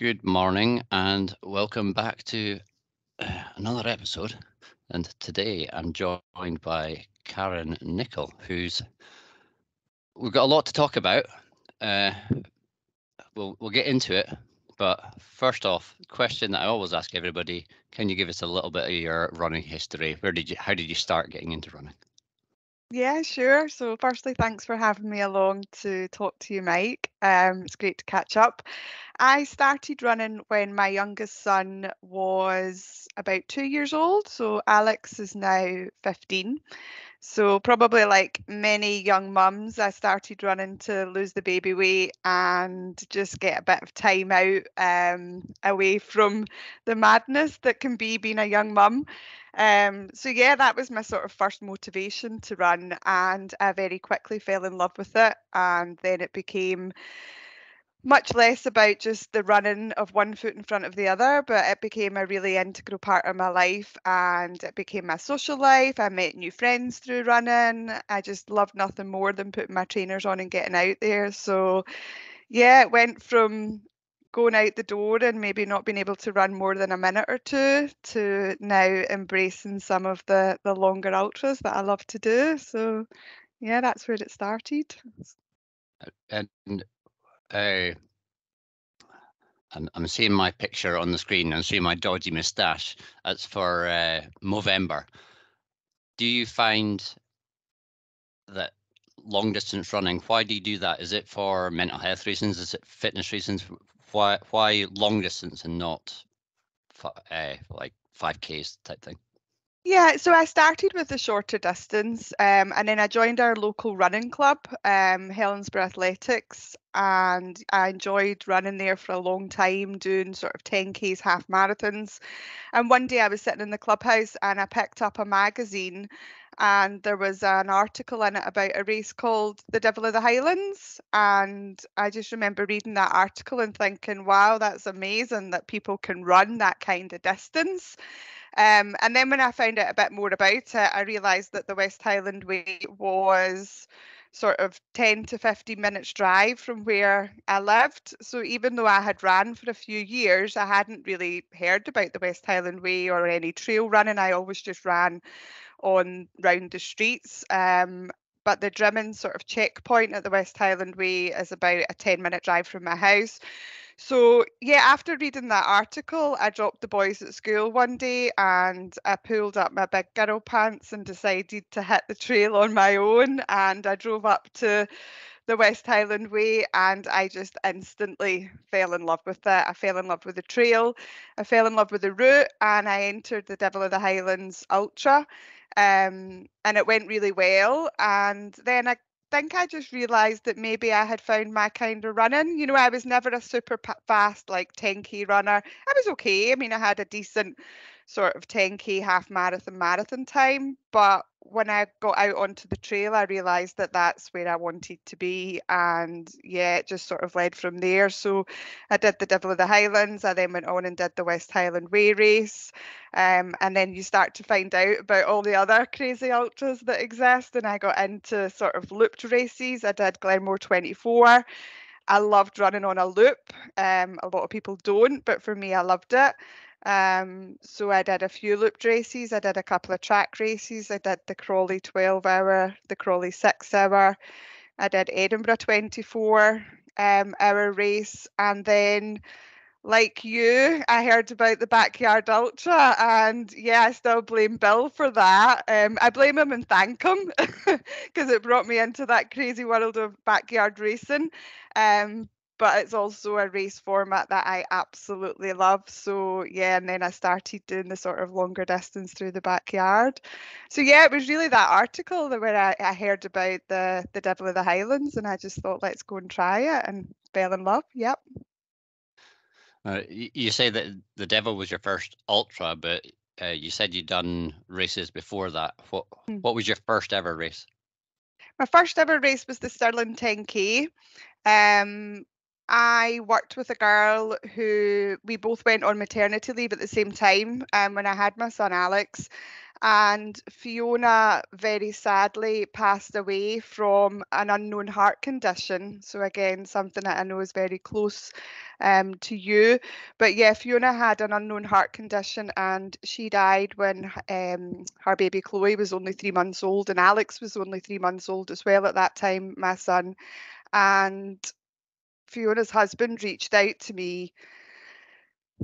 Good morning and welcome back to uh, another episode. And today I'm joined by Karen Nicol, who's we've got a lot to talk about. Uh, we'll we'll get into it, but first off, question that I always ask everybody: Can you give us a little bit of your running history? Where did you? How did you start getting into running? Yeah, sure. So, firstly, thanks for having me along to talk to you, Mike. Um, it's great to catch up. I started running when my youngest son was about two years old. So, Alex is now 15. So, probably like many young mums, I started running to lose the baby weight and just get a bit of time out um, away from the madness that can be being a young mum. Um, so yeah, that was my sort of first motivation to run, and I very quickly fell in love with it. And then it became much less about just the running of one foot in front of the other, but it became a really integral part of my life and it became my social life. I met new friends through running. I just loved nothing more than putting my trainers on and getting out there. So, yeah, it went from going out the door and maybe not being able to run more than a minute or two to now embracing some of the the longer ultras that I love to do. So yeah, that's where it started. And I'm, I'm seeing my picture on the screen. I'm seeing my dodgy moustache. That's for uh, Movember. Do you find that long distance running? Why do you do that? Is it for mental health reasons? Is it fitness reasons? why why long distance and not uh, like 5ks type thing yeah, so I started with the shorter distance, um, and then I joined our local running club, um, Helensburgh Athletics, and I enjoyed running there for a long time, doing sort of 10Ks, half marathons. And one day I was sitting in the clubhouse and I picked up a magazine and there was an article in it about a race called the Devil of the Highlands. And I just remember reading that article and thinking, wow, that's amazing that people can run that kind of distance. Um, and then when I found out a bit more about it, I realised that the West Highland Way was sort of 10 to 15 minutes drive from where I lived. So even though I had ran for a few years, I hadn't really heard about the West Highland Way or any trail running. I always just ran on round the streets. Um, but the Drymen sort of checkpoint at the West Highland Way is about a 10 minute drive from my house. So, yeah, after reading that article, I dropped the boys at school one day and I pulled up my big girl pants and decided to hit the trail on my own. And I drove up to the West Highland Way and I just instantly fell in love with it. I fell in love with the trail, I fell in love with the route, and I entered the Devil of the Highlands Ultra. Um, and it went really well. And then I think I just realised that maybe I had found my kind of running. You know, I was never a super fast, like 10K runner. I was okay. I mean, I had a decent sort of 10k half marathon marathon time but when i got out onto the trail i realized that that's where i wanted to be and yeah it just sort of led from there so i did the devil of the highlands i then went on and did the west highland way race um, and then you start to find out about all the other crazy ultras that exist and i got into sort of looped races i did glenmore 24 I loved running on a loop. Um, a lot of people don't, but for me, I loved it. Um, so I did a few loop races. I did a couple of track races. I did the Crawley 12 hour, the Crawley 6 hour. I did Edinburgh 24 um, hour race. And then, like you, I heard about the Backyard Ultra. And yeah, I still blame Bill for that. Um, I blame him and thank him because it brought me into that crazy world of backyard racing. Um, but it's also a race format that I absolutely love. So yeah, and then I started doing the sort of longer distance through the backyard. So yeah, it was really that article that where I, I heard about the the Devil of the Highlands, and I just thought, let's go and try it, and fell in love. Yep. Uh, you say that the Devil was your first ultra, but uh, you said you'd done races before that. What mm. what was your first ever race? My first ever race was the Stirling 10K. Um, I worked with a girl who we both went on maternity leave at the same time um, when I had my son Alex. And Fiona very sadly passed away from an unknown heart condition. So, again, something that I know is very close um, to you. But yeah, Fiona had an unknown heart condition and she died when um, her baby Chloe was only three months old, and Alex was only three months old as well at that time, my son. And Fiona's husband reached out to me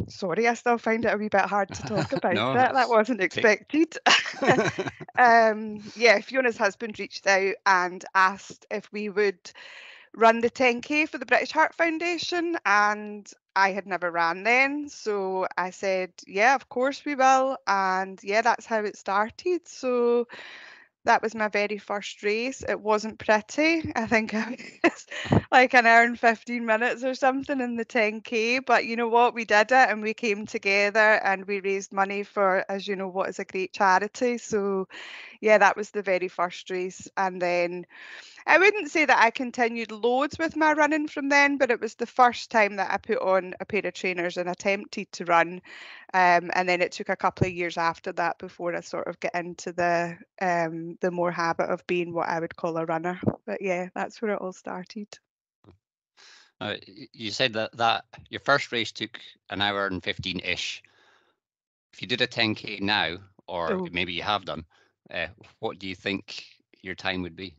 Sorry, I still find it a wee bit hard to talk about no, that. That wasn't expected. um, yeah, Fiona's husband reached out and asked if we would run the 10K for the British Heart Foundation. And I had never ran then. So I said, yeah, of course we will. And yeah, that's how it started. So that was my very first race. It wasn't pretty. I think I was like an hour and 15 minutes or something in the 10K. But you know what? We did it and we came together and we raised money for, as you know, what is a great charity. So, yeah, that was the very first race. And then I wouldn't say that I continued loads with my running from then, but it was the first time that I put on a pair of trainers and attempted to run. Um, and then it took a couple of years after that before I sort of get into the um, the more habit of being what I would call a runner. But yeah, that's where it all started. Uh, you said that that your first race took an hour and 15 ish. If you did a 10k now, or oh. maybe you have done, uh, what do you think your time would be?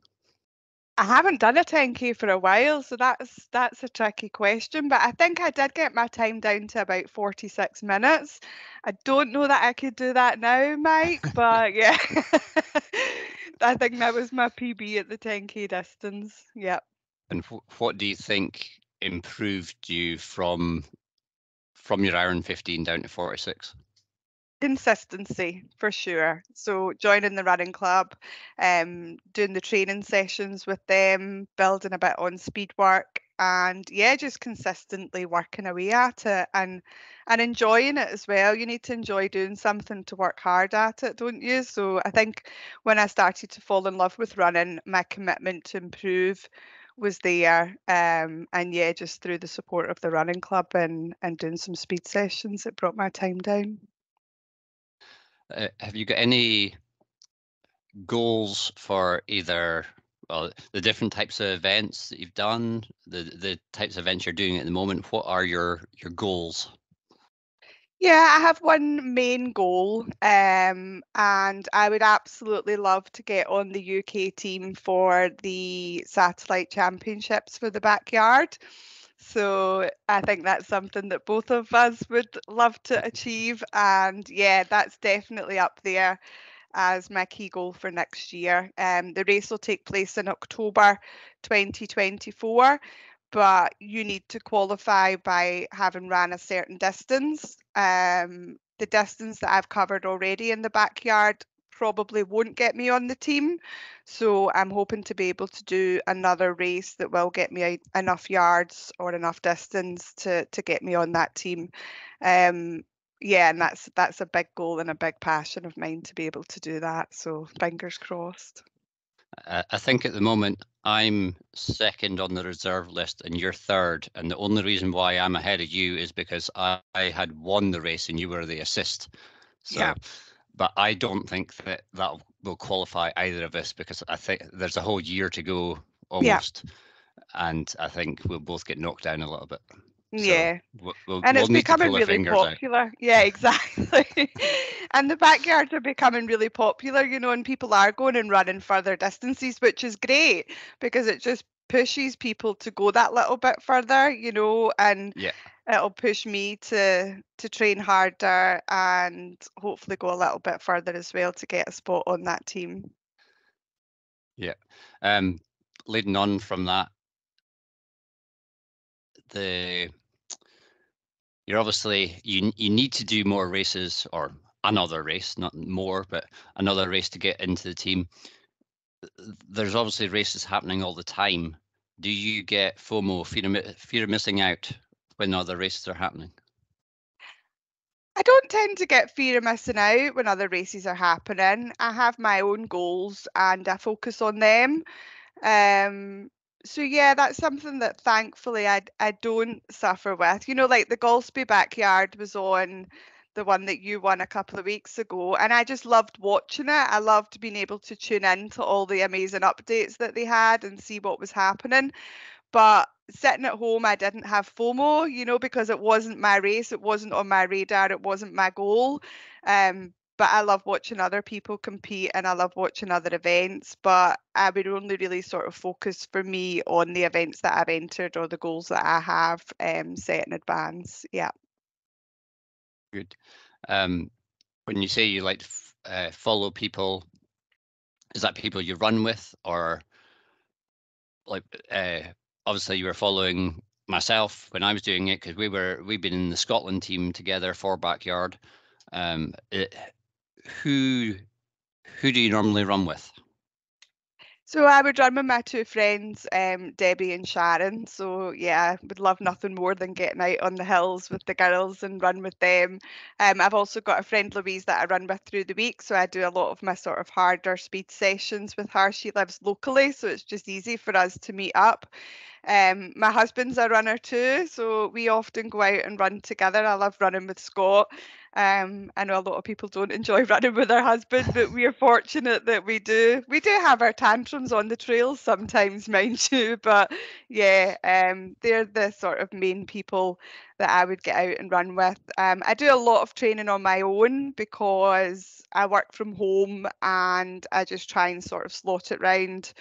I haven't done a 10k for a while, so that's that's a tricky question. But I think I did get my time down to about 46 minutes. I don't know that I could do that now, Mike, but yeah, I think that was my PB at the 10k distance. Yep. And what do you think improved you from from your iron 15 down to 46? Consistency for sure. So joining the running club um doing the training sessions with them building a bit on speed work and yeah just consistently working away at it and and enjoying it as well. You need to enjoy doing something to work hard at it don't you? So i think when i started to fall in love with running my commitment to improve was there um, and yeah just through the support of the running club and and doing some speed sessions it brought my time down uh, have you got any goals for either well the different types of events that you've done, the the types of events you're doing at the moment? What are your your goals? Yeah, I have one main goal, um, and I would absolutely love to get on the UK team for the satellite championships for the backyard. So I think that's something that both of us would love to achieve. And yeah, that's definitely up there as my key goal for next year. Um, the race will take place in October 2024, but you need to qualify by having ran a certain distance. Um, the distance that I've covered already in the backyard probably won't get me on the team. So I'm hoping to be able to do another race that will get me enough yards or enough distance to to get me on that team. Um, yeah, and that's that's a big goal and a big passion of mine to be able to do that. So fingers crossed. I think at the moment I'm second on the reserve list and you're third. And the only reason why I'm ahead of you is because I, I had won the race and you were the assist. So yeah but I don't think that that will qualify either of us because I think there's a whole year to go almost, yeah. and I think we'll both get knocked down a little bit. So yeah, we'll, we'll, and it's we'll becoming really popular. Out. Yeah, exactly. and the backyards are becoming really popular, you know, and people are going and running further distances, which is great because it just pushes people to go that little bit further, you know, and yeah it'll push me to to train harder and hopefully go a little bit further as well to get a spot on that team. Yeah. Um, leading on from that, the you're obviously you you need to do more races or another race, not more, but another race to get into the team. There's obviously races happening all the time. Do you get FOMO, fear of, fear of missing out when other races are happening? I don't tend to get fear of missing out when other races are happening. I have my own goals and I focus on them. Um, so yeah, that's something that thankfully I I don't suffer with. You know, like the Golspie backyard was on the one that you won a couple of weeks ago, and I just loved watching it. I loved being able to tune in to all the amazing updates that they had and see what was happening. But sitting at home, I didn't have FOMO, you know, because it wasn't my race, it wasn't on my radar, it wasn't my goal. Um, but I love watching other people compete and I love watching other events. But I would only really sort of focus for me on the events that I've entered or the goals that I have um, set in advance. Yeah. Good. Um, when you say you like to uh, follow people, is that people you run with or like uh, obviously you were following myself when I was doing it because we were we've been in the Scotland team together for backyard. Um, it, who who do you normally run with? So I would run with my two friends, um, Debbie and Sharon. So yeah, would love nothing more than getting out on the hills with the girls and run with them. Um, I've also got a friend Louise that I run with through the week, so I do a lot of my sort of harder speed sessions with her. She lives locally, so it's just easy for us to meet up. Um, my husband's a runner too, so we often go out and run together. I love running with Scott. Um, I know a lot of people don't enjoy running with their husband, but we are fortunate that we do. We do have our tantrums on the trails sometimes, mind you, but yeah, um, they're the sort of main people that I would get out and run with. Um, I do a lot of training on my own because I work from home and I just try and sort of slot it round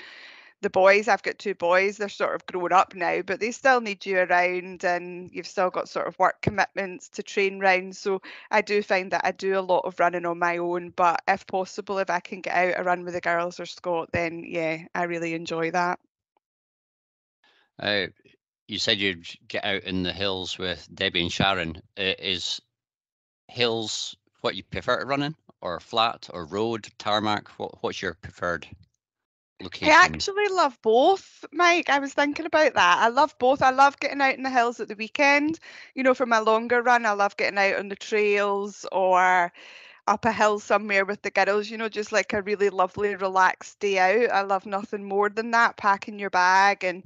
the boys, I've got two boys, they're sort of grown up now, but they still need you around and you've still got sort of work commitments to train round. So I do find that I do a lot of running on my own, but if possible, if I can get out a run with the girls or Scott, then yeah, I really enjoy that. Uh, you said you'd get out in the hills with Debbie and Sharon. Is hills what you prefer to run in, or flat, or road, tarmac? What, what's your preferred location? I actually love both, Mike. I was thinking about that. I love both. I love getting out in the hills at the weekend. You know, for my longer run, I love getting out on the trails or up a hill somewhere with the girls, you know, just like a really lovely, relaxed day out. I love nothing more than that, packing your bag and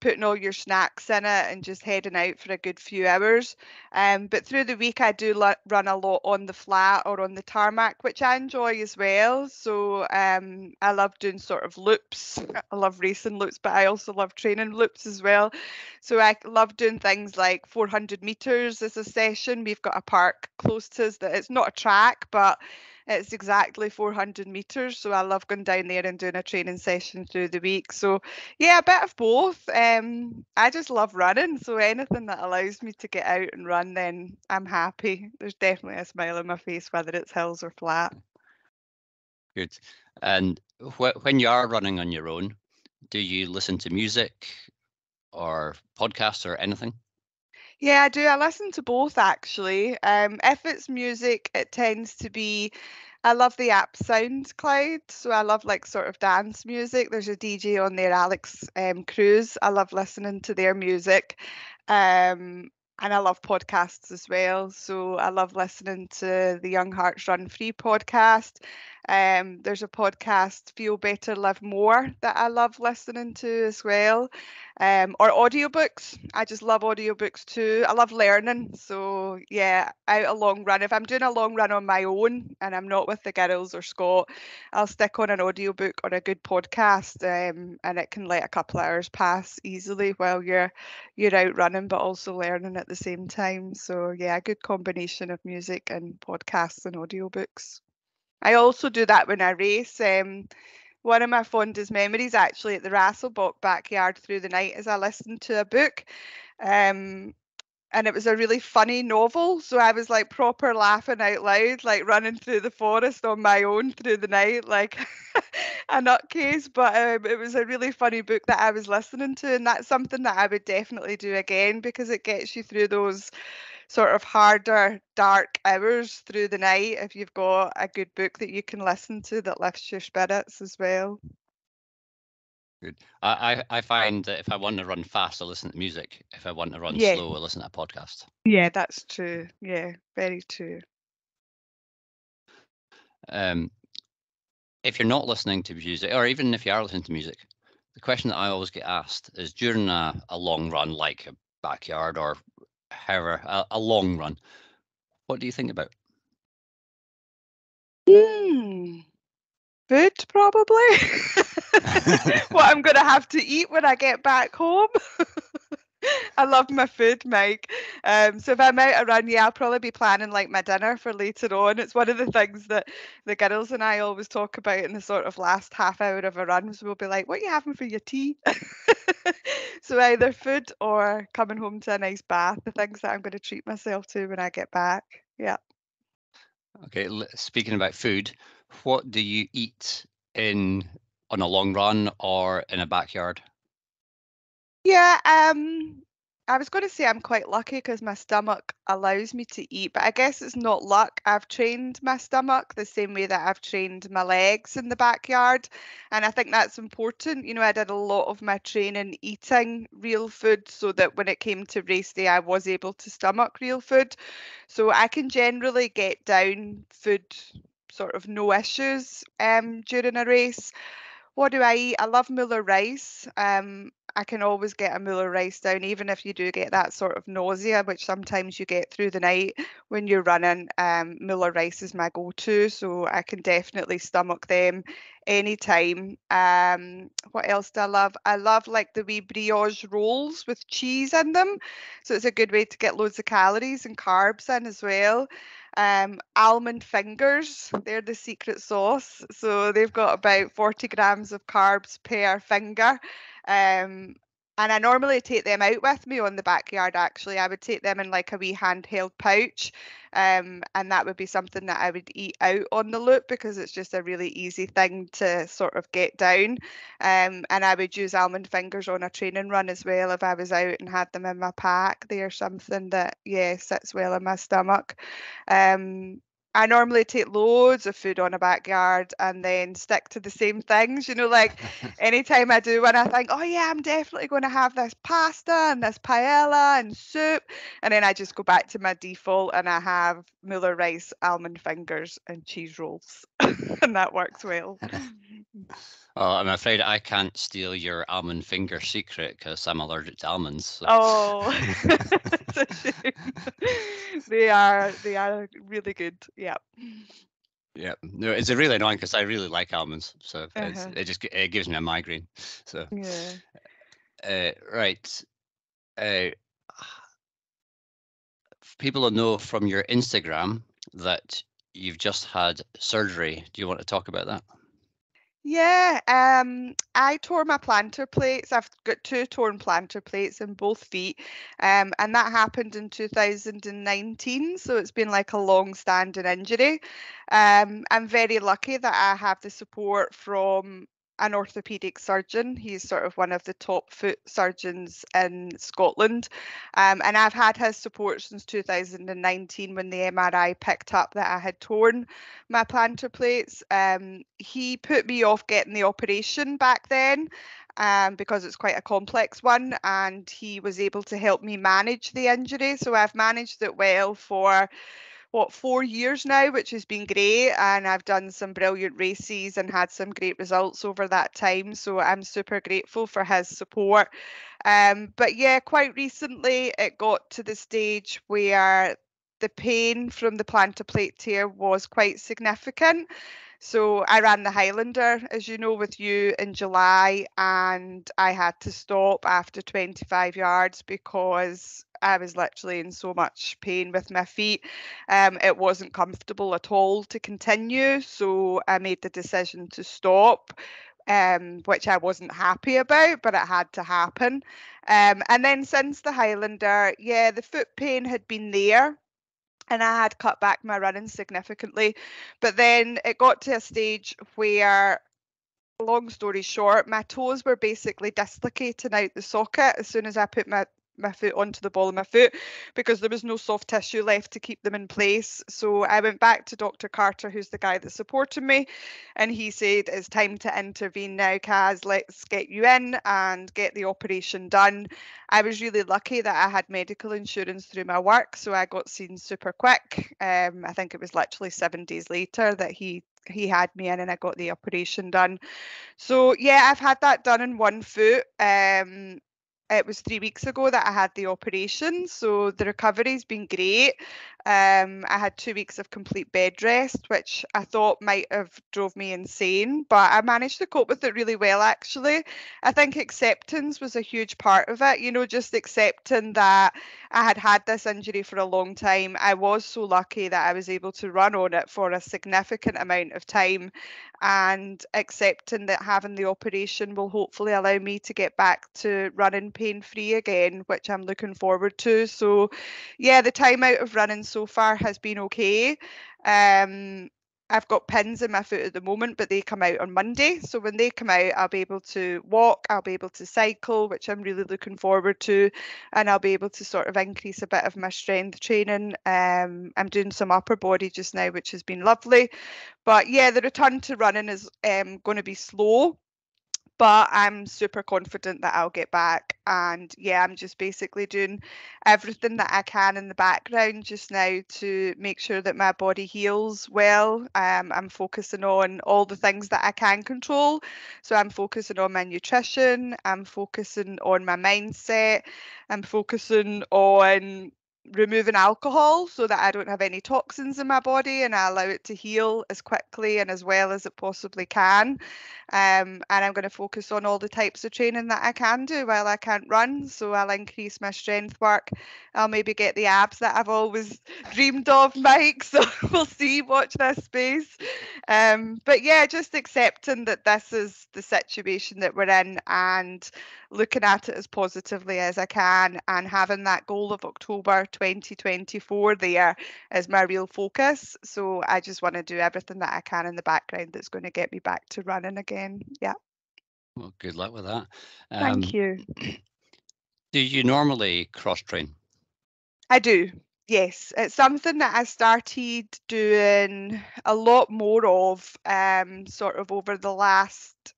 putting all your snacks in it and just heading out for a good few hours. Um, but through the week, I do run a lot on the flat or on the tarmac, which I enjoy as well. So um, I love doing sort of loops. I love racing loops, but I also love training loops as well. So I love doing things like 400 meters as a session. We've got a park close to us that it's not a track, but it's exactly 400 meters. So I love going down there and doing a training session through the week. So yeah, a bit of both. Um, I just love running. So anything that allows me to get out and run, then I'm happy. There's definitely a smile on my face, whether it's hills or flat. Good. And wh- when you are running on your own, do you listen to music or podcasts or anything? Yeah, I do. I listen to both actually. Um, if it's music, it tends to be. I love the app SoundCloud, so I love like sort of dance music. There's a DJ on there, Alex um, Cruz. I love listening to their music. Um, and I love podcasts as well. So I love listening to the Young Hearts Run Free podcast. Um, there's a podcast, Feel Better, Live More, that I love listening to as well. Um, or audiobooks. I just love audiobooks too. I love learning. So yeah, out a long run. If I'm doing a long run on my own and I'm not with the girls or Scott, I'll stick on an audiobook or a good podcast, um, and it can let a couple hours pass easily while you're you're out running, but also learning at the same time. So yeah, a good combination of music and podcasts and audiobooks. I also do that when I race. Um, one of my fondest memories actually at the Rasselbach backyard through the night is I listened to a book. Um, and it was a really funny novel. So I was like proper laughing out loud, like running through the forest on my own through the night, like a nutcase. But um, it was a really funny book that I was listening to, and that's something that I would definitely do again because it gets you through those sort of harder, dark hours through the night if you've got a good book that you can listen to that lifts your spirits as well. Good. I, I find that if I want to run fast, I listen to music. If I want to run Yeah. slow, I listen to a podcast. Yeah, that's true. Yeah, very true. Um, if you're not listening to music, or even if you are listening to music, the question that I always get asked is during a, a long run, like a backyard or however, a, a long run, what do you think about? Mm, food, probably. what I'm going to have to eat when I get back home. I love my food, Mike. Um, so if I'm out around, yeah, I'll probably be planning like my dinner for later on. It's one of the things that the girls and I always talk about in the sort of last half hour of a run. So we'll be like, "What are you having for your tea?" so either food or coming home to a nice bath. The things that I'm going to treat myself to when I get back. Yeah. Okay. Speaking about food, what do you eat in on a long run or in a backyard? Yeah, um, I was going to say I'm quite lucky because my stomach allows me to eat, but I guess it's not luck. I've trained my stomach the same way that I've trained my legs in the backyard. And I think that's important. You know, I did a lot of my training eating real food so that when it came to race day, I was able to stomach real food. So I can generally get down food sort of no issues um, during a race. What do I eat? I love Muller rice. Um, I can always get a Muller rice down, even if you do get that sort of nausea, which sometimes you get through the night when you're running. Um, Muller rice is my go-to, so I can definitely stomach them anytime. Um, what else do I love? I love like the wee brioche rolls with cheese in them, so it's a good way to get loads of calories and carbs in as well. Um, almond fingers, they're the secret sauce. So they've got about 40 grams of carbs per finger. Um, and I normally take them out with me on the backyard. Actually, I would take them in like a wee handheld pouch, um, and that would be something that I would eat out on the loop because it's just a really easy thing to sort of get down. Um, and I would use almond fingers on a training run as well if I was out and had them in my pack. They're something that yeah sits well in my stomach. Um, I normally take loads of food on a backyard and then stick to the same things. You know, like anytime I do one, I think, oh yeah, I'm definitely going to have this pasta and this paella and soup. And then I just go back to my default and I have Muller rice, almond fingers, and cheese rolls. and that works well. Oh, I'm afraid I can't steal your almond finger secret because I'm allergic to almonds. So. Oh, they are they are really good. Yeah. Yeah, no, it's really annoying because I really like almonds, so uh-huh. it just it gives me a migraine. So yeah, uh, right. Uh, people will know from your Instagram that you've just had surgery. Do you want to talk about that? Yeah, um, I tore my plantar plates. I've got two torn plantar plates in both feet, um, and that happened in 2019. So it's been like a long-standing injury. Um, I'm very lucky that I have the support from an orthopedic surgeon. He's sort of one of the top foot surgeons in Scotland. Um, and I've had his support since 2019 when the MRI picked up that I had torn my plantar plates. Um, he put me off getting the operation back then. Um, because it's quite a complex one, and he was able to help me manage the injury. So I've managed it well for what four years now, which has been great. And I've done some brilliant races and had some great results over that time. So I'm super grateful for his support. Um, but yeah, quite recently it got to the stage where the pain from the plantar plate tear was quite significant. So I ran the Highlander, as you know, with you in July, and I had to stop after 25 yards because I was literally in so much pain with my feet. Um, it wasn't comfortable at all to continue, so I made the decision to stop. Um, which I wasn't happy about, but it had to happen. Um, and then since the Highlander, yeah, the foot pain had been there and I had cut back my running significantly. But then it got to a stage where, long story short, my toes were basically dislocating out the socket as soon as I put my my foot onto the ball of my foot because there was no soft tissue left to keep them in place. So I went back to Dr. Carter, who's the guy that supported me, and he said, It's time to intervene now, Kaz. Let's get you in and get the operation done. I was really lucky that I had medical insurance through my work, so I got seen super quick. Um, I think it was literally seven days later that he he had me in and I got the operation done. So yeah, I've had that done in one foot. Um, it was three weeks ago that I had the operation, so the recovery's been great. Um, I had two weeks of complete bed rest, which I thought might have drove me insane, but I managed to cope with it really well. Actually, I think acceptance was a huge part of it. You know, just accepting that I had had this injury for a long time. I was so lucky that I was able to run on it for a significant amount of time, and accepting that having the operation will hopefully allow me to get back to running pain free again, which I'm looking forward to. So, yeah, the time out of running so far has been okay. Um, I've got pins in my foot at the moment, but they come out on Monday. So when they come out, I'll be able to walk, I'll be able to cycle, which I'm really looking forward to, and I'll be able to sort of increase a bit of my strength training. Um, I'm doing some upper body just now, which has been lovely. But yeah, the return to running is um, going to be slow but I'm super confident that I'll get back. And yeah, I'm just basically doing everything that I can in the background just now to make sure that my body heals well. Um, I'm focusing on all the things that I can control. So I'm focusing on my nutrition, I'm focusing on my mindset, I'm focusing on removing alcohol so that I don't have any toxins in my body and I allow it to heal as quickly and as well as it possibly can. Um, and I'm going to focus on all the types of training that I can do while I can't run. So I'll increase my strength work. I'll maybe get the abs that I've always dreamed of, Mike. So we'll see, watch this space. Um, but yeah, just accepting that this is the situation that we're in and looking at it as positively as I can and having that goal of October 2024 there is my real focus. So I just want to do everything that I can in the background that's going to get me back to running again. Yeah. Well, good luck with that. Um, Thank you. Do you normally cross train? I do. Yes, it's something that I started doing a lot more of, um, sort of over the last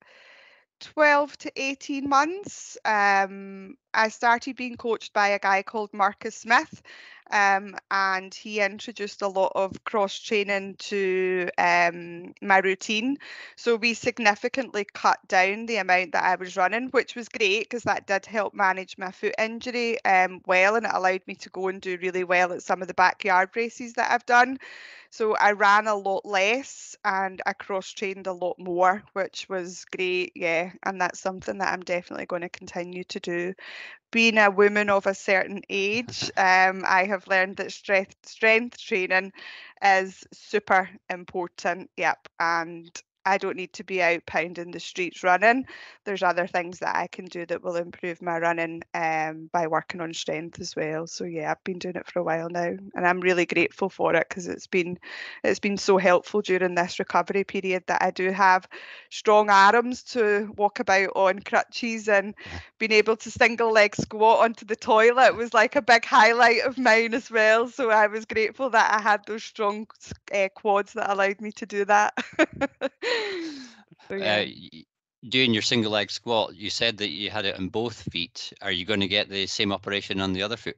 12 to 18 months. Um, I started being coached by a guy called Marcus Smith, um, and he introduced a lot of cross training to um, my routine. So we significantly cut down the amount that I was running, which was great because that did help manage my foot injury um, well, and it allowed me to go and do really well at some of the backyard races that I've done. So I ran a lot less and I cross trained a lot more, which was great. Yeah. And that's something that I'm definitely going to continue to do. Being a woman of a certain age, um, I have learned that strength strength training is super important. Yep. And I don't need to be out pounding the streets running. There's other things that I can do that will improve my running um, by working on strength as well. So yeah, I've been doing it for a while now, and I'm really grateful for it because it's been it's been so helpful during this recovery period that I do have strong arms to walk about on crutches and being able to single leg squat onto the toilet was like a big highlight of mine as well. So I was grateful that I had those strong uh, quads that allowed me to do that. yeah. uh, doing your single leg squat, you said that you had it on both feet. Are you going to get the same operation on the other foot?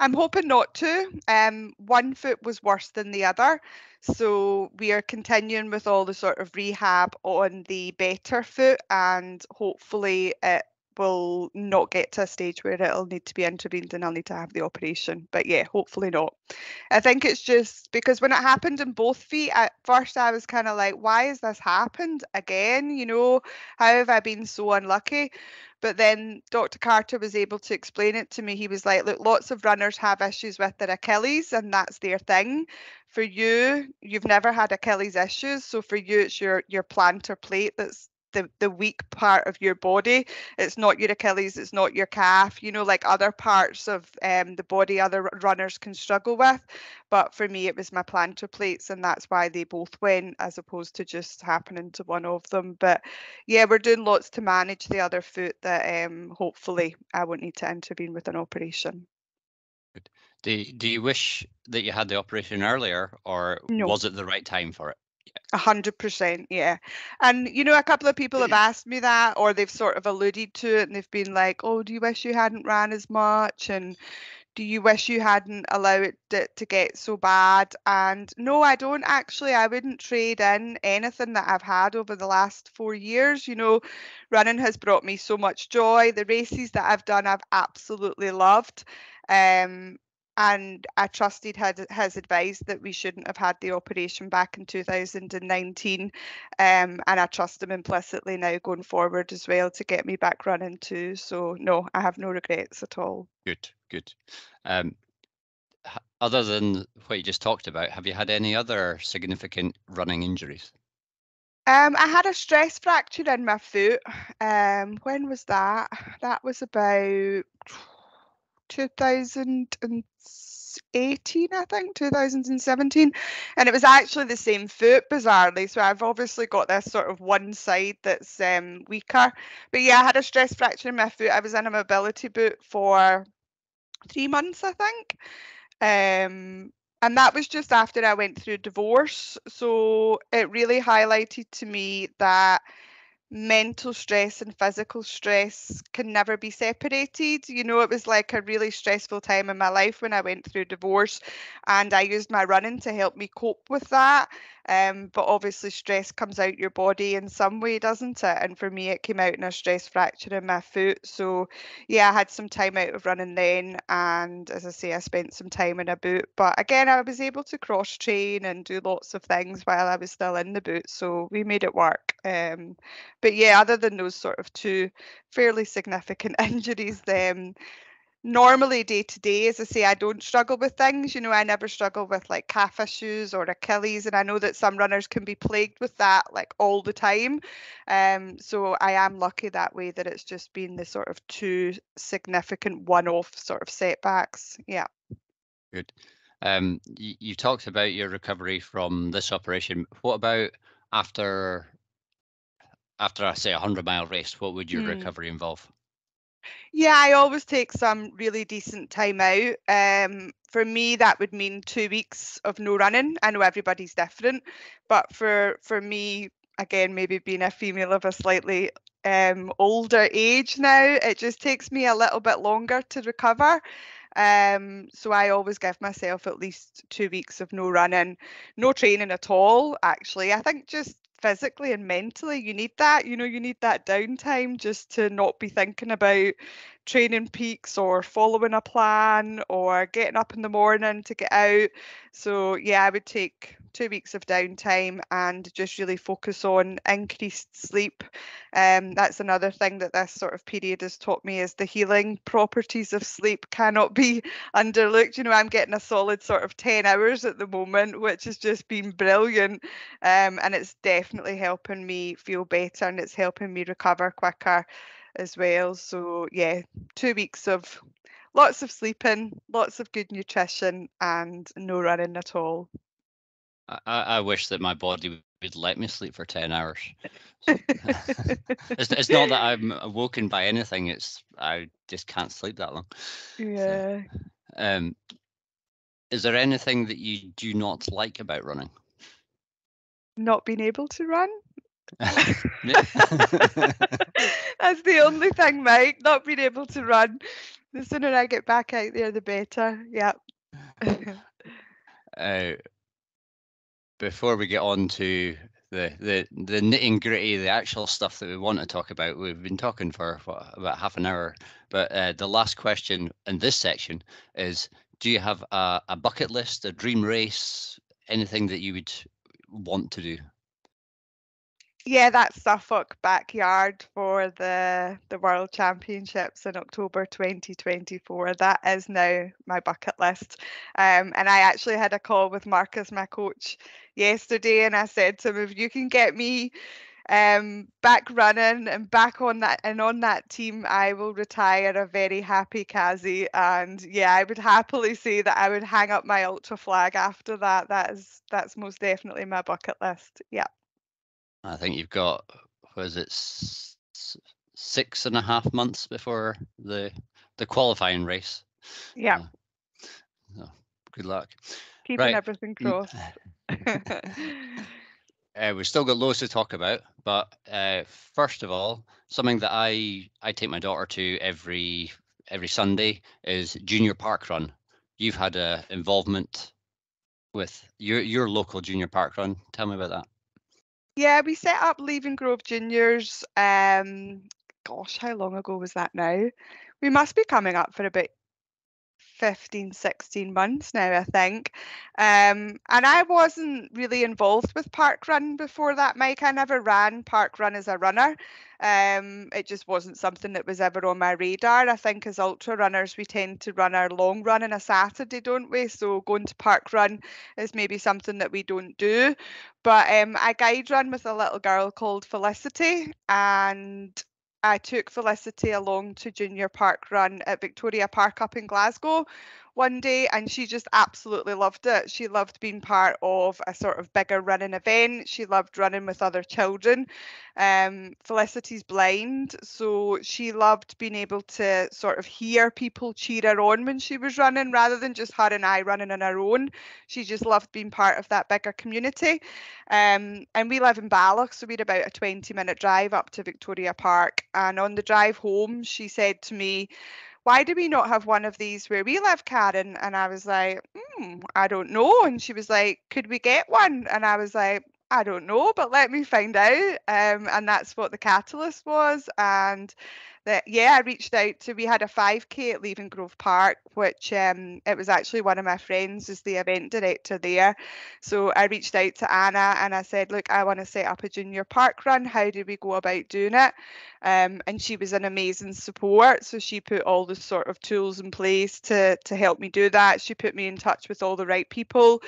I'm hoping not to. Um, one foot was worse than the other. So we are continuing with all the sort of rehab on the better foot and hopefully it will not get to a stage where it'll need to be intervened and I'll need to have the operation. But yeah, hopefully not. I think it's just because when it happened in both feet, at first I was kind of like, why has this happened again? You know, how have I been so unlucky? But then Dr. Carter was able to explain it to me. He was like, look, lots of runners have issues with their Achilles and that's their thing. For you, you've never had Achilles issues. So for you, it's your your plantar plate that's the the weak part of your body. It's not your Achilles, it's not your calf, you know, like other parts of um, the body other runners can struggle with. But for me, it was my plantar plates, and that's why they both went as opposed to just happening to one of them. But yeah, we're doing lots to manage the other foot that um, hopefully I won't need to intervene with an operation. Do, do you wish that you had the operation earlier, or no. was it the right time for it? A hundred percent, yeah. And you know, a couple of people have asked me that, or they've sort of alluded to it, and they've been like, "Oh, do you wish you hadn't ran as much?" And do you wish you hadn't allowed it to get so bad? And no, I don't actually. I wouldn't trade in anything that I've had over the last four years. You know, running has brought me so much joy. The races that I've done, I've absolutely loved. Um, and I trusted his, his advice that we shouldn't have had the operation back in 2019. Um, and I trust him implicitly now going forward as well to get me back running too. So, no, I have no regrets at all. Good, good. Um, other than what you just talked about, have you had any other significant running injuries? Um, I had a stress fracture in my foot. Um, when was that? That was about 2018, I think, 2017. And it was actually the same foot, bizarrely. So I've obviously got this sort of one side that's um, weaker. But yeah, I had a stress fracture in my foot. I was in a mobility boot for three months, I think. Um, and that was just after I went through divorce. So it really highlighted to me that mental stress and physical stress can never be separated. You know, it was like a really stressful time in my life when I went through divorce, and I used my running to help me cope with that. Um, but obviously, stress comes out your body in some way, doesn't it? And for me, it came out in a stress fracture in my foot. So, yeah, I had some time out of running then. And as I say, I spent some time in a boot. But again, I was able to cross train and do lots of things while I was still in the boot. So, we made it work. Um, but yeah, other than those sort of two fairly significant injuries, then normally day to day, as I say, I don't struggle with things. You know, I never struggle with like calf issues or Achilles, and I know that some runners can be plagued with that like all the time. Um, so I am lucky that way that it's just been the sort of two significant one-off sort of setbacks. Yeah. Good. Um, you, you talked about your recovery from this operation. What about after after I say a hundred mile race? What would your mm. recovery involve? Yeah, I always take some really decent time out. Um, for me, that would mean two weeks of no running. I know everybody's different, but for for me, again, maybe being a female of a slightly um, older age now, it just takes me a little bit longer to recover. Um, so I always give myself at least two weeks of no running, no training at all. Actually, I think just physically and mentally you need that you know you need that downtime just to not be thinking about training peaks or following a plan or getting up in the morning to get out. So yeah i would take two weeks of downtime and just really focus on increased sleep. Um, that's another thing that this sort of period has taught me is the healing properties of sleep cannot be underlooked. You know, I'm getting a solid sort of 10 hours at the moment, which has just been brilliant. Um, and it's definitely helping me feel better and it's helping me recover quicker as well. So yeah, two weeks of lots of sleeping, lots of good nutrition, and no running at all. I, I wish that my body would let me sleep for 10 hours. it's, it's not that I'm awoken by anything, it's I just can't sleep that long. Yeah. So, um, is there anything that you do not like about running? Not being able to run. That's the only thing, Mike. Not being able to run. The sooner I get back out there, the better. Yeah. uh, before we get on to the the the nitty gritty, the actual stuff that we want to talk about, we've been talking for what, about half an hour. But uh, the last question in this section is: Do you have a, a bucket list, a dream race, anything that you would want to do? Yeah, that Suffolk backyard for the the World Championships in October 2024. That is now my bucket list. Um, and I actually had a call with Marcus, my coach, yesterday, and I said to him, if you can get me um, back running and back on that and on that team, I will retire a very happy Kazi. And yeah, I would happily say that I would hang up my ultra flag after that. That is that's most definitely my bucket list. Yeah. I think you've got was it six and a half months before the the qualifying race. Yeah. Uh, so good luck. Keeping right. everything crossed. uh, we've still got loads to talk about, but uh, first of all, something that I I take my daughter to every every Sunday is Junior parkrun. You've had a involvement with your your local Junior parkrun. Tell me about that. Yeah, we set up Levengrove Juniors. Um, gosh, how long ago was that now? We must be coming up for about 15, 16 months now, I think. Um, and I wasn't really involved with parkrun before that, Mike. I never ran parkrun as a runner. Um, it just wasn't something that was ever on my radar. I think as ultra runners, we tend to run our long run on a Saturday, don't we? So going to parkrun is maybe something that we don't do. But um, I guide run with a little girl called Felicity, and I took Felicity along to Junior parkrun at Victoria Park up in Glasgow one day and she just absolutely loved it. She loved being part of a sort of bigger running event. She loved running with other children. Um, Felicity's blind, so she loved being able to sort of hear people cheer her on when she was running rather than just her and I running on our own. She just loved being part of that bigger community. Um, and we live in Balloch, so we had about a 20 minute drive up to Victoria Park. And on the drive home, she said to me, why do we not have one of these where we live, Karen? And I was like, hmm, I don't know. And she was like, could we get one? And I was like, I don't know, but let me find out. Um, and that's what the catalyst was. And that yeah, I reached out to. We had a 5k at Levengrove Park, which um, it was actually one of my friends is the event director there. So I reached out to Anna and I said, look, I want to set up a junior parkrun. How do we go about doing it? Um, and she was an amazing support. So she put all the sort of tools in place to to help me do that. She put me in touch with all the right people.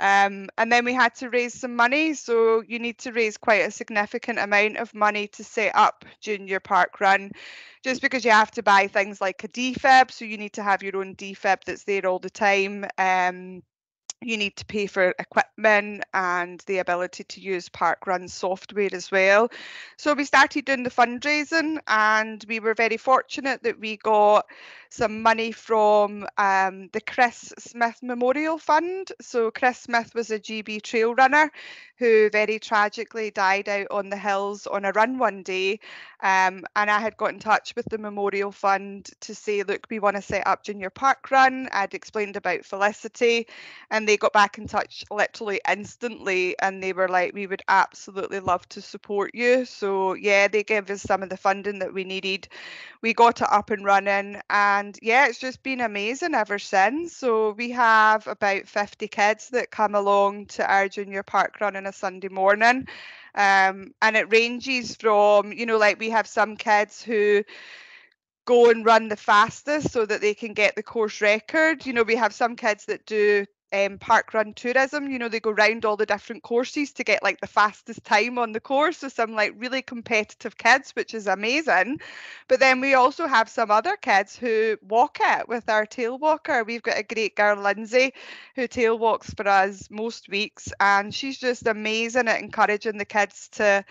Um, and then we had to raise some money. So you need to raise quite a significant amount of money to set up Junior parkrun, just because you have to buy things like a defib. So you need to have your own defib that's there all the time. Um, you need to pay for equipment and the ability to use parkrun software as well. So we started doing the fundraising and we were very fortunate that we got some money from um, the Chris Smith Memorial Fund. So Chris Smith was a GB trail runner who very tragically died out on the hills on a run one day. Um, and I had got in touch with the Memorial Fund to say, look, we want to set up Junior parkrun. I'd explained about Felicity and they got back in touch literally instantly and they were like, we would absolutely love to support you. So yeah, they gave us some of the funding that we needed. We got it up and running and yeah, it's just been amazing ever since. So we have about 50 kids that come along to our junior parkrun on a Sunday morning. Um, and it ranges from, you know, like we have some kids who go and run the fastest so that they can get the course record. You know, we have some kids that do um, parkrun tourism. You know, they go round all the different courses to get like the fastest time on the course. So some like really competitive kids, which is amazing. But then we also have some other kids who walk it with our tail walker. We've got a great girl, Lindsay, who tail walks for us most weeks, and she's just amazing at encouraging the kids to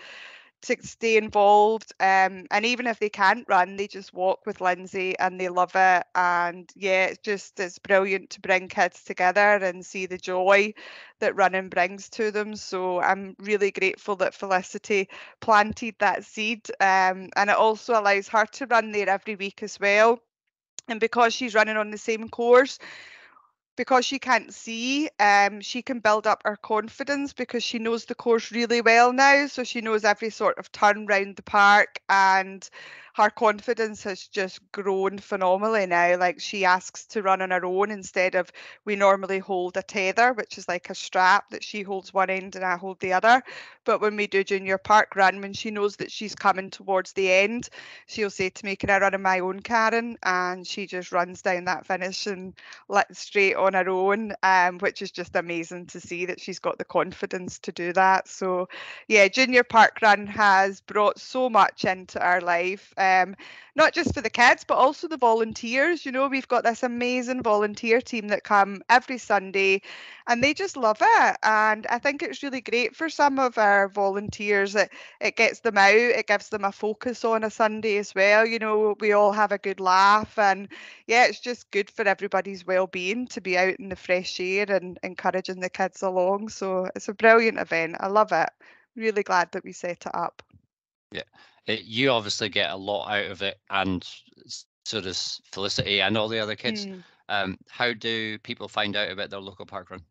to stay involved. Um, and even if they can't run, they just walk with Lindsay and they love it. And yeah, it's just it's brilliant to bring kids together and see the joy that running brings to them. So I'm really grateful that Felicity planted that seed. Um, and it also allows her to run there every week as well. And because she's running on the same course, because she can't see, um, she can build up her confidence because she knows the course really well now. So she knows every sort of turn round the park and her confidence has just grown phenomenally now. Like she asks to run on her own instead of we normally hold a tether, which is like a strap that she holds one end and I hold the other. But when we do junior parkrun, when she knows that she's coming towards the end, she'll say to me, Can I run on my own, Karen? And she just runs down that finish and let straight on her own, um, which is just amazing to see that she's got the confidence to do that. So yeah, junior parkrun has brought so much into our life um, not just for the kids, but also the volunteers. You know, we've got this amazing volunteer team that come every Sunday and they just love it. And I think it's really great for some of our volunteers. It, it gets them out, it gives them a focus on a Sunday as well. You know, we all have a good laugh. And yeah, it's just good for everybody's well-being to be out in the fresh air and encouraging the kids along. So it's a brilliant event. I love it. Really glad that we set it up. Yeah, it, you obviously get a lot out of it, and so does Felicity and all the other kids. Mm. Um, how do people find out about their local parkrun?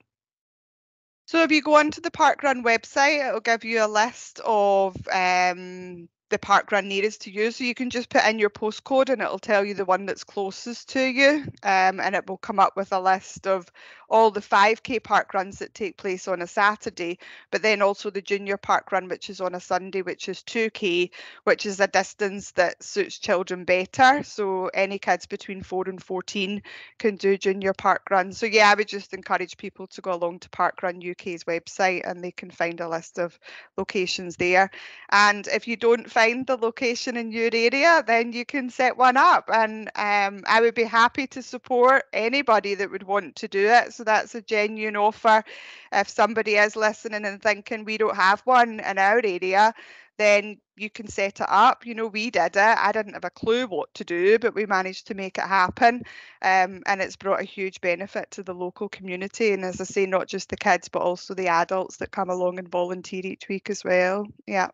So if you go onto the Parkrun website, it'll give you a list of um, the parkrun nearest to you. So you can just put in your postcode and it'll tell you the one that's closest to you. Um, and it will come up with a list of all the 5k parkruns that take place on a Saturday, but then also the junior parkrun, which is on a Sunday, which is 2k, which is a distance that suits children better. So any kids between 4 and 14 can do junior park run. So yeah, I would just encourage people to go along to Parkrun UK's website and they can find a list of locations there. And if you don't find the location in your area, then you can set one up. And um, I would be happy to support anybody that would want to do it. So that's a genuine offer. If somebody is listening and thinking we don't have one in our area, then you can set it up. You know, we did it. I didn't have a clue what to do, but we managed to make it happen. Um, and it's brought a huge benefit to the local community. And as I say, not just the kids, but also the adults that come along and volunteer each week as well. Yeah.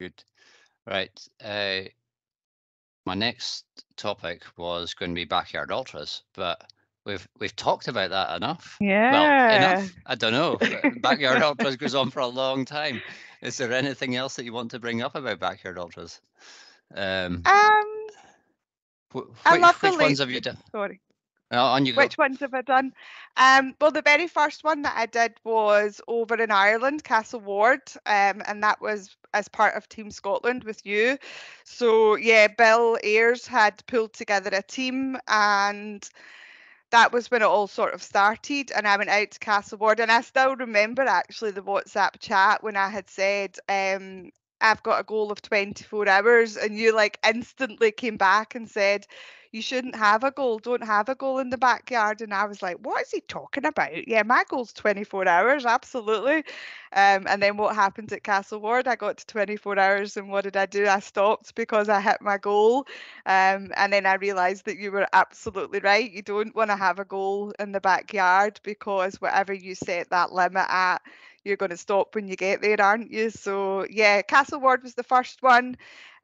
Good. Right. Uh, my next topic was going to be backyard ultras, but we've we've talked about that enough. Yeah. Well, enough. I don't know. backyard ultras goes on for a long time. Is there anything else that you want to bring up about backyard ultras? Um, Um, wh- I which, love the ones have you done? sorry. Oh, on you go. Which ones have I done? Um, well, the very first one that I did was over in Ireland, Castle Ward, um, and that was as part of Team Scotland with you. So yeah, Bill Ayres had pulled together a team, and that was when it all sort of started. And I went out to Castle Ward, and I still remember actually the WhatsApp chat when I had said. Um, I've got a goal of 24 hours, and you like instantly came back and said, you shouldn't have a goal. Don't have a goal in the backyard. And I was like, what is he talking about? Yeah, my goal's 24 hours, absolutely. Um, and then what happened at Castle Ward? I got to 24 hours, and what did I do? I stopped because I hit my goal. Um, and then I realised that you were absolutely right. You don't want to have a goal in the backyard because whatever you set that limit at, you're going to stop when you get there, aren't you? So yeah, Castle Ward was the first one.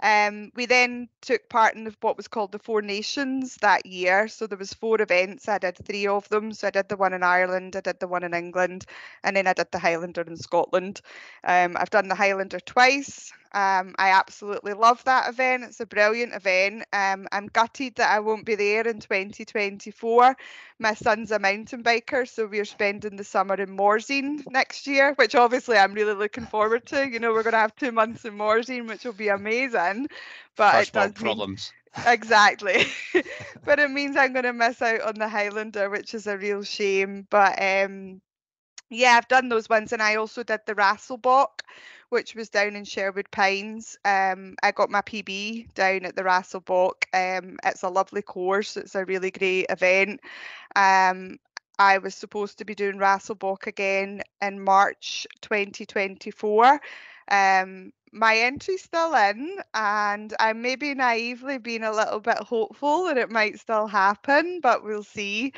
Um, we then took part in what was called the Four Nations that year. So there was four events. I did three of them. So I did the one in Ireland, I did the one in England, and then I did the Highlander in Scotland. Um, I've done the Highlander twice. Um, I absolutely love that event. It's a brilliant event. Um, I'm gutted that I won't be there in 2024. My son's a mountain biker, so we're spending the summer in Morzine next year, which obviously I'm really looking forward to. You know, we're going to have two months in Morzine, which will be amazing. But First it does world mean- problems. exactly but it means i'm going to miss out on the highlander which is a real shame but um yeah i've done those ones and i also did the rasselbock which was down in sherwood pines um i got my pb down at the rasselbock um it's a lovely course it's a really great event um I was supposed to be doing Rasselbock again in March 2024. Um, my entry's still in, and I'm maybe naively being a little bit hopeful that it might still happen, but we'll see.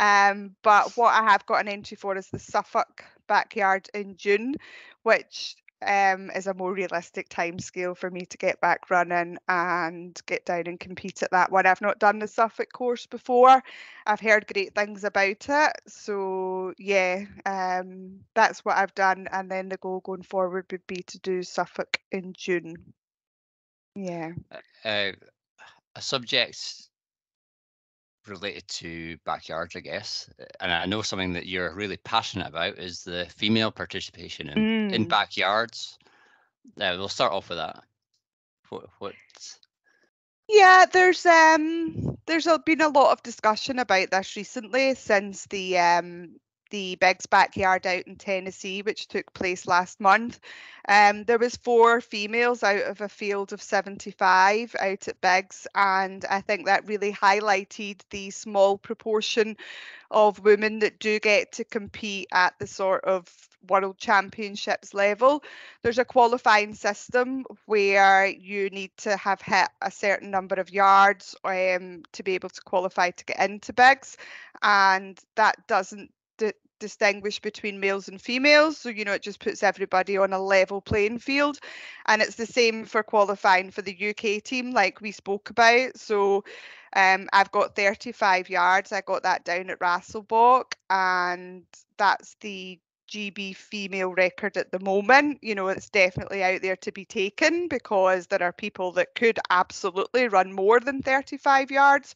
Um, but what I have got an entry for is the Suffolk backyard in June, which um, is a more realistic time scale for me to get back running and get down and compete at that one. I've not done the Suffolk course before. I've heard great things about it. So yeah, um, that's what I've done. And then the goal going forward would be to do Suffolk in June. Yeah. Uh, a subject related to backyards, I guess, uh, and I know something that you're really passionate about is the female participation in, in Mm. backyards. Yeah, we'll start off with that. What, what Yeah, there's um there's been a lot of discussion about this recently since the um the Big's backyard out in Tennessee, which took place last month. Um, there was four females out of a field of 75 out at Big's, and I think that really highlighted the small proportion of women that do get to compete at the sort of world championships level. There's a qualifying system where you need to have hit a certain number of yards um, to be able to qualify to get into Big's, and that doesn't distinguish between males and females. So, you know, it just puts everybody on a level playing field. And it's the same for qualifying for the UK team, like we spoke about. So, um, I've got 35 yards. I got that down at Rasselbock, and that's the GB female record at the moment. You know, it's definitely out there to be taken because there are people that could absolutely run more than 35 yards.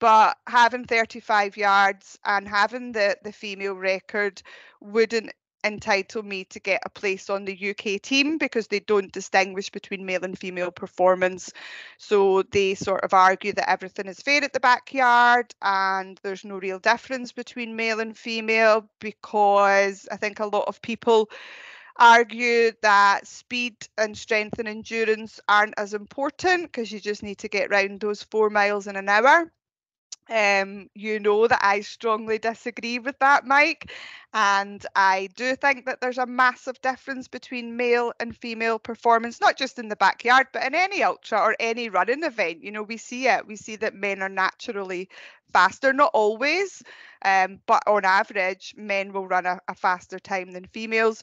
But having 35 yards and having the, the female record wouldn't entitle me to get a place on the UK team because they don't distinguish between male and female performance. So they sort of argue that everything is fair at the backyard and there's no real difference between male and female because I think a lot of people argue that speed and strength and endurance aren't as important because you just need to get round those four miles in an hour. Um, you know that I strongly disagree with that, Mike. And I do think that there's a massive difference between male and female performance, not just in the backyard, but in any ultra or any running event. You know, we see it. We see that men are naturally faster, not always, um, but on average, men will run a, a faster time than females.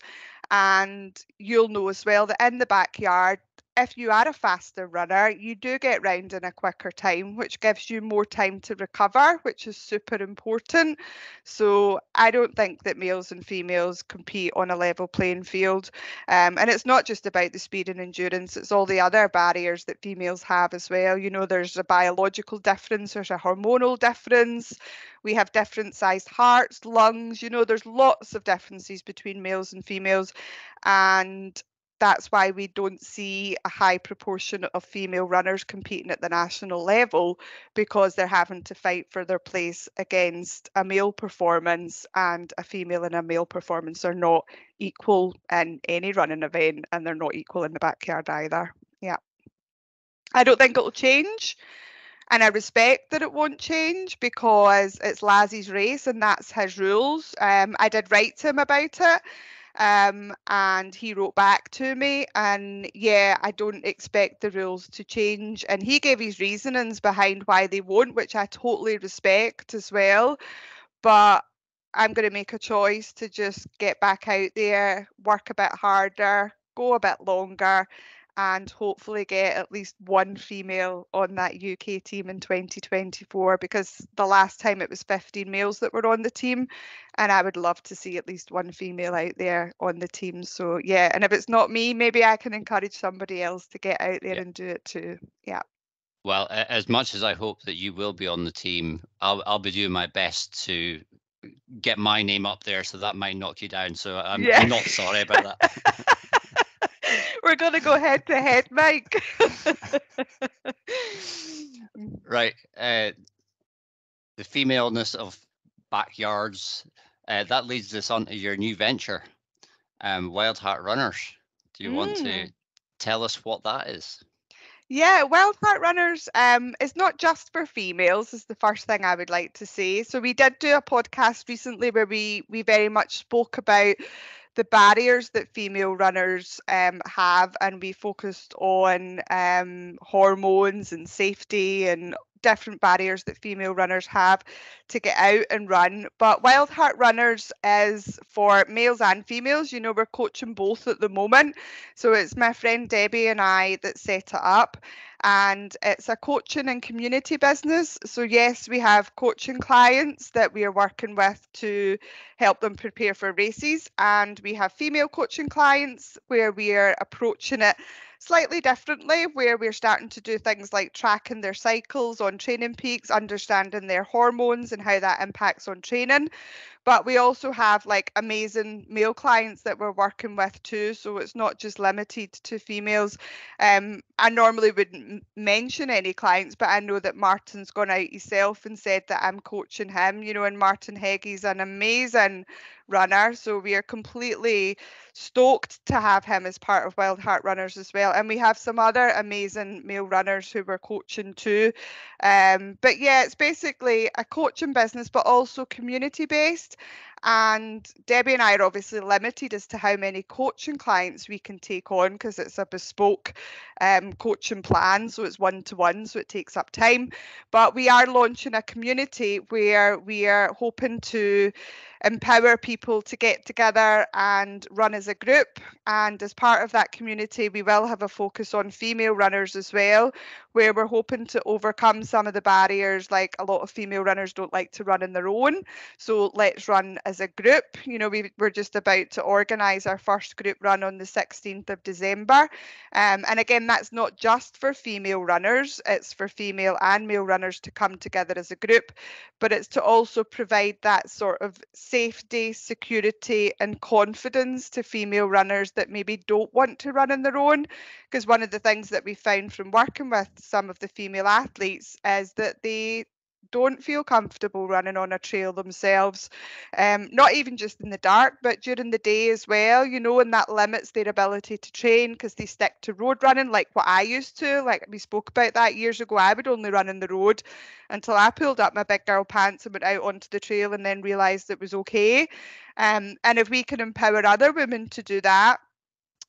And you'll know as well that in the backyard, if you are a faster runner, you do get round in a quicker time, which gives you more time to recover, which is super important. So I don't think that males and females compete on a level playing field. Um, and it's not just about the speed and endurance, it's all the other barriers that females have as well. You know, there's a biological difference, there's a hormonal difference. We have different sized hearts, lungs, you know, there's lots of differences between males and females. And that's why we don't see a high proportion of female runners competing at the national level because they're having to fight for their place against a male performance and a female and a male performance are not equal in any running event and they're not equal in the backyard either. Yeah. I don't think it'll change. And I respect that it won't change because it's Laz's race and that's his rules. Um, I did write to him about it um, and he wrote back to me, and yeah, I don't expect the rules to change. And he gave his reasonings behind why they won't, which I totally respect as well. But I'm going to make a choice to just get back out there, work a bit harder, go a bit longer, and hopefully get at least one female on that UK team in 2024 because the last time it was 15 males that were on the team and I would love to see at least one female out there on the team. So yeah and if it's not me maybe I can encourage somebody else to get out there yeah. and do it too. Yeah. Well as much as I hope that you will be on the team I'll, I'll be doing my best to get my name up there so that might knock you down. So I'm, yeah. I'm not sorry about that We're going to go head to head, Mike. right. Uh, the femaleness of backyards, uh, that leads us on to your new venture, um, Wild Heart Runners. Do you mm. want to mm. tell us what that is? Yeah, Wild Heart Runners um, is not just for females, is the first thing I would like to say. So we did do a podcast recently where we we very much spoke about the barriers that female runners um, have, and we focused on um, hormones and safety and different barriers that female runners have to get out and run. But Wild Heart Runners is for males and females. You know, we're coaching both at the moment. So it's my friend Debbie and I that set it up and it's a coaching and community business. So, yes, we have coaching clients that we are working with to help them prepare for races, and we have female coaching clients where we are approaching it slightly differently, where we're starting to do things like tracking their cycles on TrainingPeaks, understanding their hormones and how that impacts on training. But we also have like amazing male clients that we're working with too. So it's not just limited to females. Um, I normally wouldn't mention any clients, but I know that Martin's gone out himself and said that I'm coaching him, you know, and Martin Hegge's an amazing runner. So we are completely stoked to have him as part of Wild Heart Runners as well. And we have some other amazing male runners who we're coaching too. Um, but yeah, it's basically a coaching business, but also community based. And Debbie and I are obviously limited as to how many coaching clients we can take on because it's a bespoke um, coaching plan. So it's one to one, so it takes up time. But we are launching a community where we are hoping to empower people to get together and run as a group. And as part of that community, we will have a focus on female runners as well, where we're hoping to overcome some of the barriers. Like a lot of female runners don't like to run on their own. So let's run as a group. You know, we, we're just about to organise our first group run on the 16th of December. Um, and again, that's not just for female runners, it's for female and male runners to come together as a group, but it's to also provide that sort of safety, security, and confidence to female runners that maybe don't want to run on their own. Because one of the things that we found from working with some of the female athletes is that they don't feel comfortable running on a trail themselves, um, not even just in the dark, but during the day as well, you know, and that limits their ability to train because they stick to road running like what I used to. Like we spoke about that years ago, I would only run in the road until I pulled up my big girl pants and went out onto the trail and then realised it was okay. Um, and if we can empower other women to do that,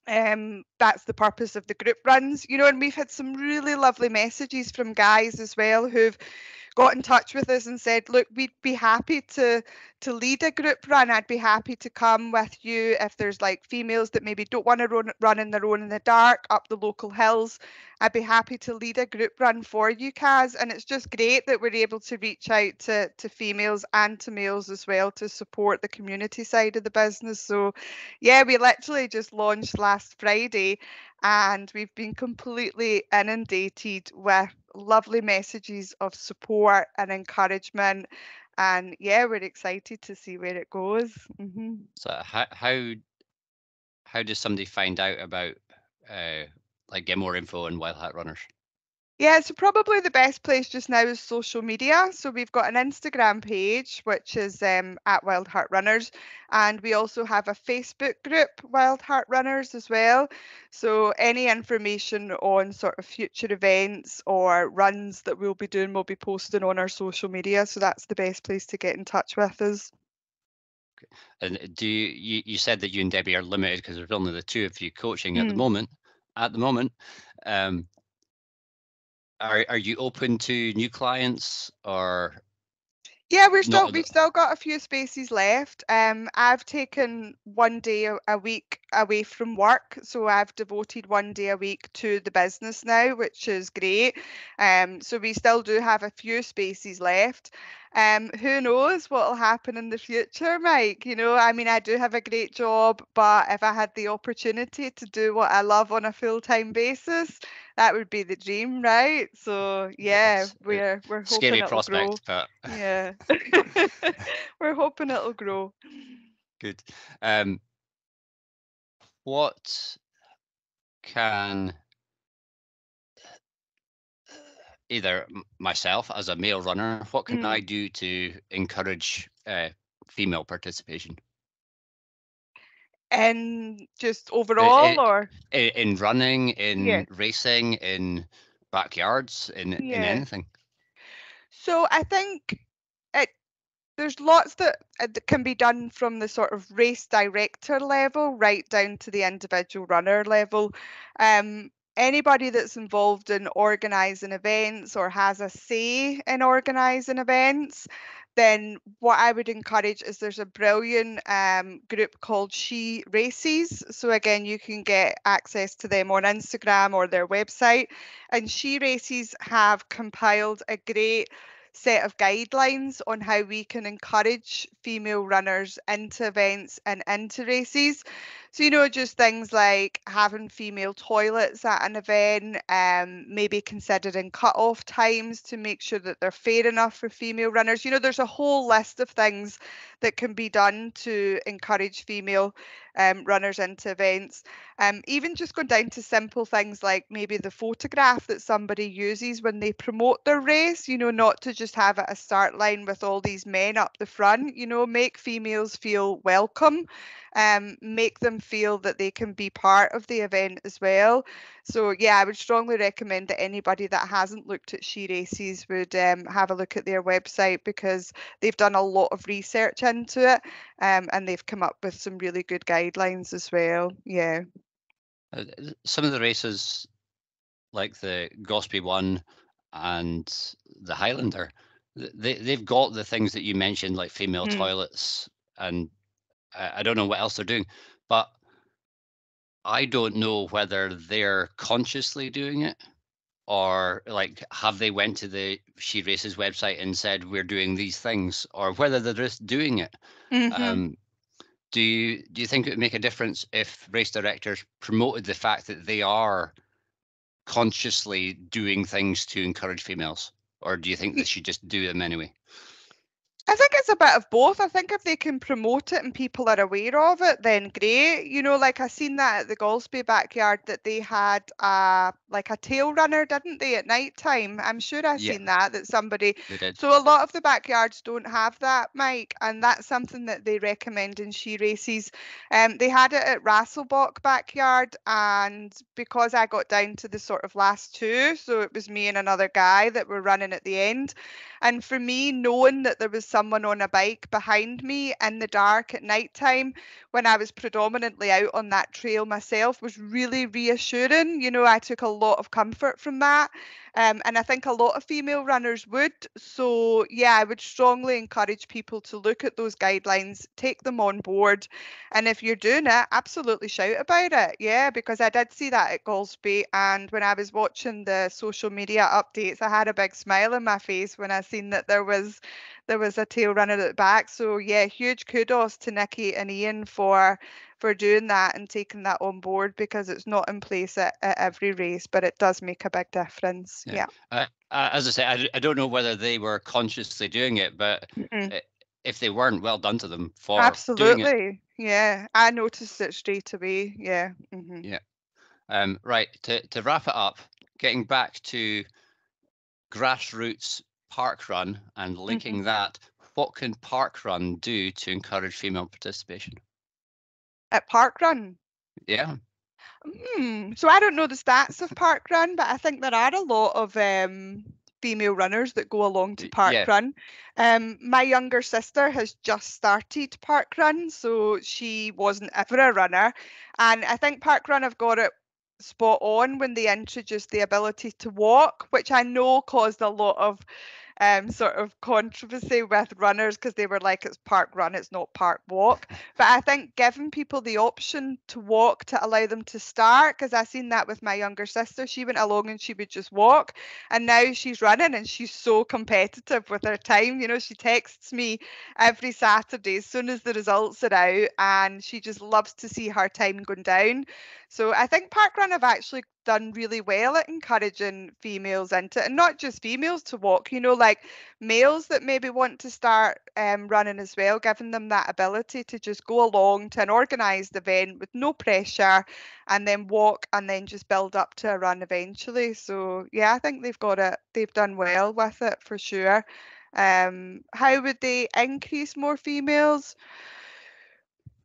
um, that's the purpose of the group runs, you know, and we've had some really lovely messages from guys as well who've got in touch with us and said, look, we'd be happy to to lead a group run. I'd be happy to come with you if there's like females that maybe don't want to run, run in their own in the dark up the local hills. I'd be happy to lead a group run for you, Kaz. And it's just great that we're able to reach out to, to females and to males as well to support the community side of the business. So, yeah, we literally just launched last Friday and we've been completely inundated with lovely messages of support and encouragement. And yeah, we're excited to see where it goes. Mm-hmm. So how how how does somebody find out about uh, like get more info on Wild Heart Runners? Yeah, so probably the best place just now is social media. So we've got an Instagram page, which is um, at Wild Heart Runners, and we also have a Facebook group, Wild Heart Runners, as well. So any information on sort of future events or runs that we'll be doing we'll be posted on our social media. So that's the best place to get in touch with us. And do you, you, you said that you and Debbie are limited because there's only the two of you coaching at mm. the moment. At the moment, um, are are you open to new clients or yeah, we're still we've still got a few spaces left. Um, I've taken one day a, a, week away from work, so I've devoted one day a week to the business now, which is great. Um, so we still do have a few spaces left. Um, who knows what will happen in the future, Mike? You know, I mean, I do have a great job, but if I had the opportunity to do what I love on a full time basis, that would be the dream, right? So yeah, yes. we're we're hoping scary it'll prospect, grow. but yeah, we're hoping it'll grow. Good. Um, what can either myself as a male runner, what can mm. I do to encourage uh, female participation? And just overall, in, or in running, in yeah. racing, in backyards, in yeah. in anything. So I think it there's lots that, uh, that can be done from the sort of race director level right down to the individual runner level. Um, anybody that's involved in organising events or has a say in organising events, then what I would encourage is there's a brilliant um, group called She Races. So again, you can get access to them on Instagram or their website. And She Races have compiled a great set of guidelines on how we can encourage female runners into events and into races. So, you know, just things like having female toilets at an event, um, maybe considering cut-off times to make sure that they're fair enough for female runners. You know, there's a whole list of things that can be done to encourage female um, runners into events. Um, even just going down to simple things like maybe the photograph that somebody uses when they promote their race, you know, not to just have it a start line with all these men up the front, you know, make females feel welcome um, make them feel that they can be part of the event as well. So yeah, I would strongly recommend that anybody that hasn't looked at She Races would um, have a look at their website because they've done a lot of research into it um, and they've come up with some really good guidelines as well. Yeah. Uh, some of the races, like the Golspie one and the Highlander, they they've got the things that you mentioned, like female mm. toilets and I, I don't know what else they're doing, but I don't know whether they're consciously doing it or like have they went to the she races website and said we're doing these things or whether they're just doing it. Mhm. um, do you do you think it would make a difference if race directors promoted the fact that they are consciously doing things to encourage females? Or do you think they should just do them anyway I think it's a bit of both. I think if they can promote it and people are aware of it, then great. You know, like I seen that at the Golspie backyard that they had a like a tail runner, didn't they, at night time? I'm sure I Yeah. seen that that somebody So a lot of the backyards don't have that, Mike, and that's something that they recommend in she races. Um, they had it at Rasselbock backyard, and because I got down to the sort of last two, so it was me and another guy that were running at the end. And for me, knowing that there was someone on a bike behind me in the dark at night time when I was predominantly out on that trail myself was really reassuring. You know, I took a lot of comfort from that. Um, and I think a lot of female runners would. So, yeah, I would strongly encourage people to look at those guidelines, take them on board. And if you're doing it, absolutely shout about it. Yeah, because I did see that at Golspie. And when I was watching the social media updates, I had a big smile on my face when I seen that there was there was a tail runner at the back. So yeah, huge kudos to Nikki and Ian for for doing that and taking that on board because it's not in place at, at every race, but it does make a big difference. Yeah. Yeah. uh, as i say I don't know whether they were consciously doing it but Mhm. if they weren't well done to them for doing it Absolutely. Yeah. I noticed it straight away. Yeah. hmm Yeah. Um, right, to, to wrap it up, getting back to grassroots parkrun and linking that, what can parkrun do to encourage female participation? At parkrun. Yeah, Hmm. So I don't know the stats of parkrun, but I think there are a lot of um, female runners that go along to Y- Park yeah. Um, my younger sister has just started parkrun, so she wasn't ever a runner. And I think parkrun have got it spot on when they introduced the ability to walk, which I know caused a lot of um, sort of controversy with runners because they were like, it's parkrun, it's not park walk. But I think giving people the option to walk to allow them to start, because I've seen that with my younger sister, she went along and she would just walk, and now she's running and she's so competitive with her time. You know, she texts me every Saturday as soon as the results are out, and she just loves to see her time going down. So I think Parkrun have actually done really well at encouraging females into and not just females to walk, you know, like males that maybe want to start um, running as well, giving them that ability to just go along to an organised event with no pressure and then walk and then just build up to a run eventually. So yeah, I think they've got it, they've done well with it for sure. Um, how would they increase more females?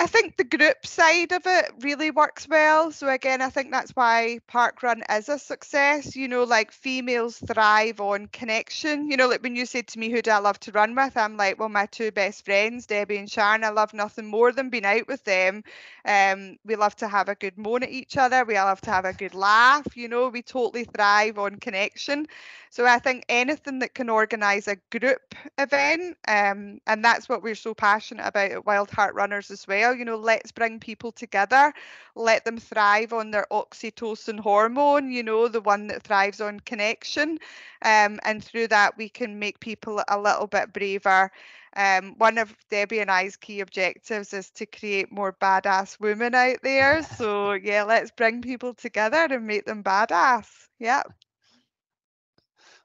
I think the group side of it really works well. So again, I think that's why parkrun is a success. You know, like females thrive on connection. You know, like when you said to me, who do I love to run with? I'm like, well, my two best friends, Debbie and Sharon. I love nothing more than being out with them. Um, we love to have a good moan at each other. We all love to have a good laugh. You know, we totally thrive on connection. So I think anything that can organise a group event, um, and that's what we're so passionate about at Wild Heart Runners as well. You know, let's bring people together, let them thrive on their oxytocin hormone. You know, the one that thrives on connection, um, and through that we can make people a little bit braver. Um, one of Debbie and I's key objectives is to create more badass women out there. So yeah, let's bring people together and make them badass. Yeah.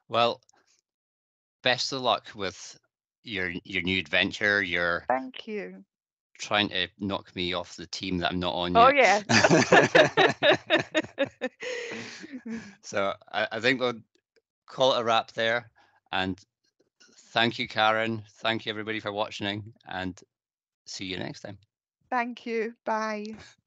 Well, best of luck with your your new adventure. You're Thank you. trying to knock me off the team that I'm not on Oh yet. yeah. so I, I think we'll call it a wrap there. And thank you, Karen. Thank you, everybody, for watching. And see you next time. Thank you. Bye.